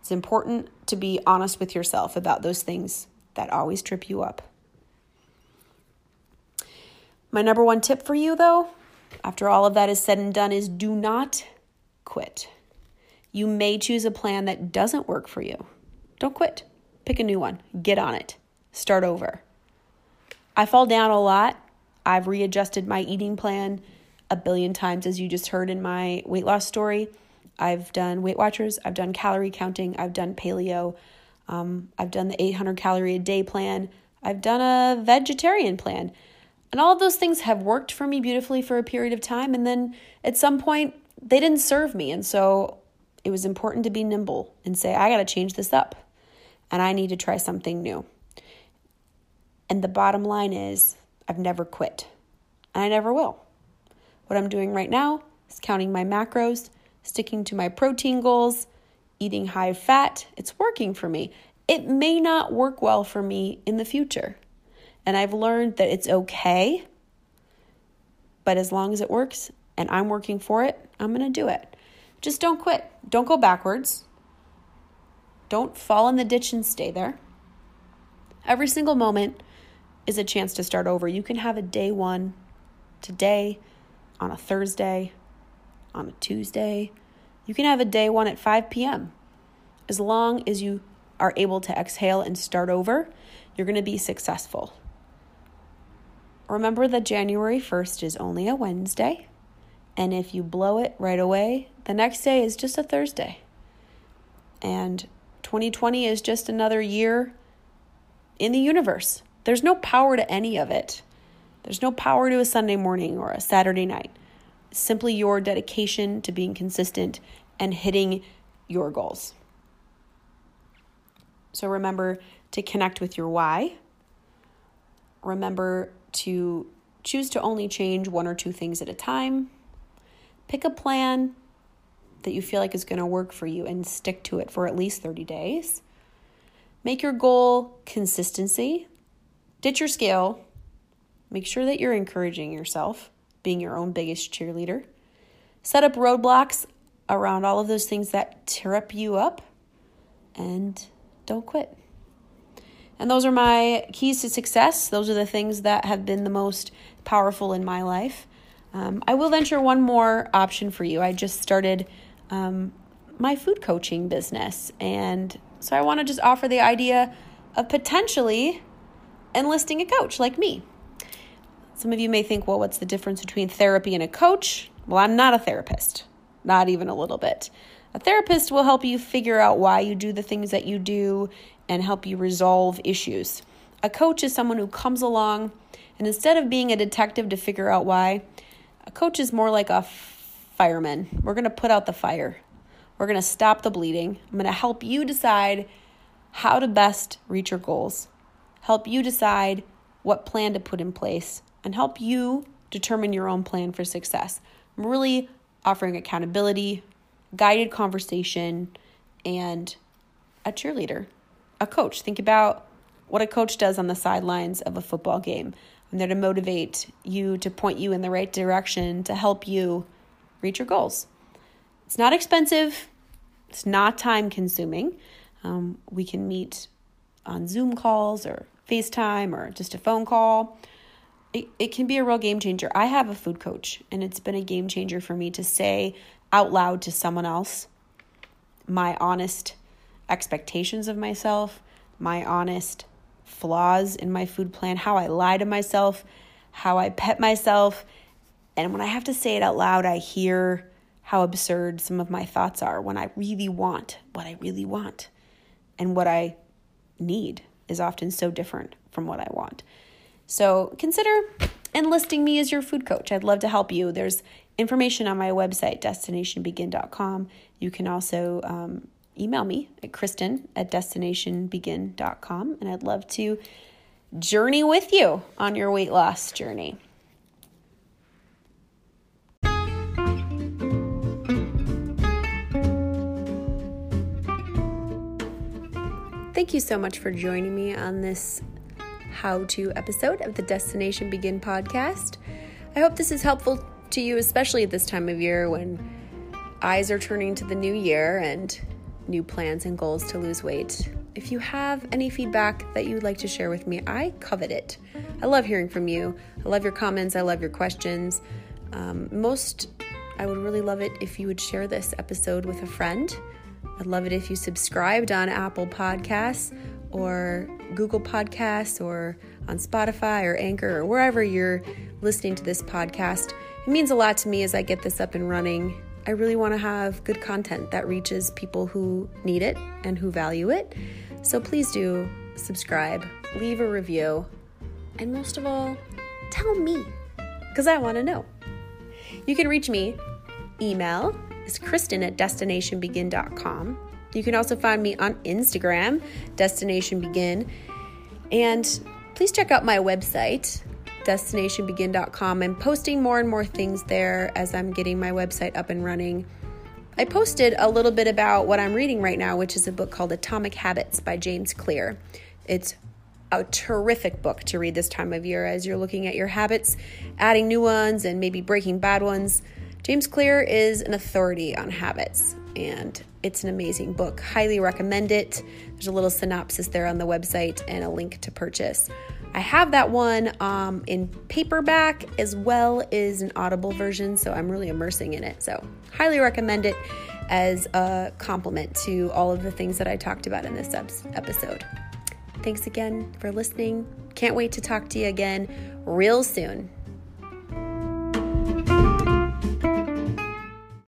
It's important to be honest with yourself about those things that always trip you up. My number one tip for you, though, after all of that is said and done, is do not quit. You may choose a plan that doesn't work for you. Don't quit. Pick a new one. Get on it. Start over. I fall down a lot. I've readjusted my eating plan a billion times, as you just heard in my weight loss story. I've done Weight Watchers, I've done calorie counting, I've done paleo, um, I've done the 800 calorie a day plan. I've done a vegetarian plan. And all of those things have worked for me beautifully for a period of time. And then at some point, they didn't serve me. And so it was important to be nimble and say, I got to change this up and I need to try something new. And the bottom line is, I've never quit and I never will. What I'm doing right now is counting my macros, sticking to my protein goals, eating high fat, it's working for me. It may not work well for me in the future. And I've learned that it's okay, but as long as it works and I'm working for it, I'm going to do it. Just don't quit. Don't go backwards. Don't fall in the ditch and stay there. Every single moment is a chance to start over. You can have a day one today, on a Thursday, on a Tuesday, you can have a day one at 5 p.m. As long as you are able to exhale and start over, you're going to be successful. Remember that January 1st is only a Wednesday, and if you blow it right away, the next day is just a Thursday. And 2020 is just another year in the universe. There's no power to any of it. There's no power to a Sunday morning or a Saturday night simply your dedication to being consistent and hitting your goals. So remember to connect with your why. Remember to choose to only change one or two things at a time. Pick a plan that you feel like is going to work for you and stick to it for at least 30 days. Make your goal consistency. Ditch your scale. Make sure that you're encouraging yourself being your own biggest cheerleader. Set up roadblocks around all of those things that trip you up and don't quit. And those are my keys to success. Those are the things that have been the most powerful in my life. Um, I will venture one more option for you. I just started um, my food coaching business. And so I want to just offer the idea of potentially enlisting a coach like me. Some of you may think, well, what's the difference between therapy and a coach? Well, I'm not a therapist, not even a little bit. A therapist will help you figure out why you do the things that you do and help you resolve issues. A coach is someone who comes along and instead of being a detective to figure out why, a coach is more like a fireman. We're going to put out the fire. We're going to stop the bleeding. I'm going to help you decide how to best reach your goals, help you decide what plan to put in place, and help you determine your own plan for success. I'm really offering accountability, guided conversation, and a cheerleader, a coach. Think about what a coach does on the sidelines of a football game. I'm there to motivate you, to point you in the right direction, to help you reach your goals. It's not expensive, it's not time consuming. Um, we can meet on Zoom calls or FaceTime or just a phone call. It, it can be a real game changer. I have a food coach, and it's been a game changer for me to say out loud to someone else my honest expectations of myself, my honest flaws in my food plan, how I lie to myself, how I pet myself. And when I have to say it out loud, I hear how absurd some of my thoughts are when I really want what I really want. And what I need is often so different from what I want. So consider enlisting me as your food coach. I'd love to help you. There's information on my website, destinationbegin.com. You can also um, email me at Kristen at destinationbegin.com, and I'd love to journey with you on your weight loss journey. Thank you so much for joining me on this how to episode of the Destination Begin podcast. I hope this is helpful to you, especially at this time of year when eyes are turning to the new year and new plans and goals to lose weight. If you have any feedback that you'd like to share with me, I covet it. I love hearing from you. I love your comments. I love your questions. Um, most, I would really love it if you would share this episode with a friend. I'd love it if you subscribed on Apple Podcasts or Google Podcasts or on Spotify or Anchor or wherever you're listening to this podcast. It means a lot to me as I get this up and running I really want to have good content that reaches people who need it and who value it. So please do subscribe, leave a review, and most of all, tell me because I want to know. You can reach me. Email is Kristen at destinationbegin.com. You can also find me on Instagram, Destination Begin. And please check out my website, destinationbegin.com. I'm posting more and more things there as I'm getting my website up and running. I posted a little bit about what I'm reading right now, which is a book called Atomic Habits by James Clear. It's a terrific book to read this time of year as you're looking at your habits, adding new ones, and maybe breaking bad ones. James Clear is an authority on habits, and it's an amazing book. Highly recommend it. There's a little synopsis there on the website and a link to purchase. I have that one um, in paperback as well as an Audible version, so I'm really immersing in it. So, highly recommend it as a complement to all of the things that I talked about in this episode. Thanks again for listening. Can't wait to talk to you again real soon.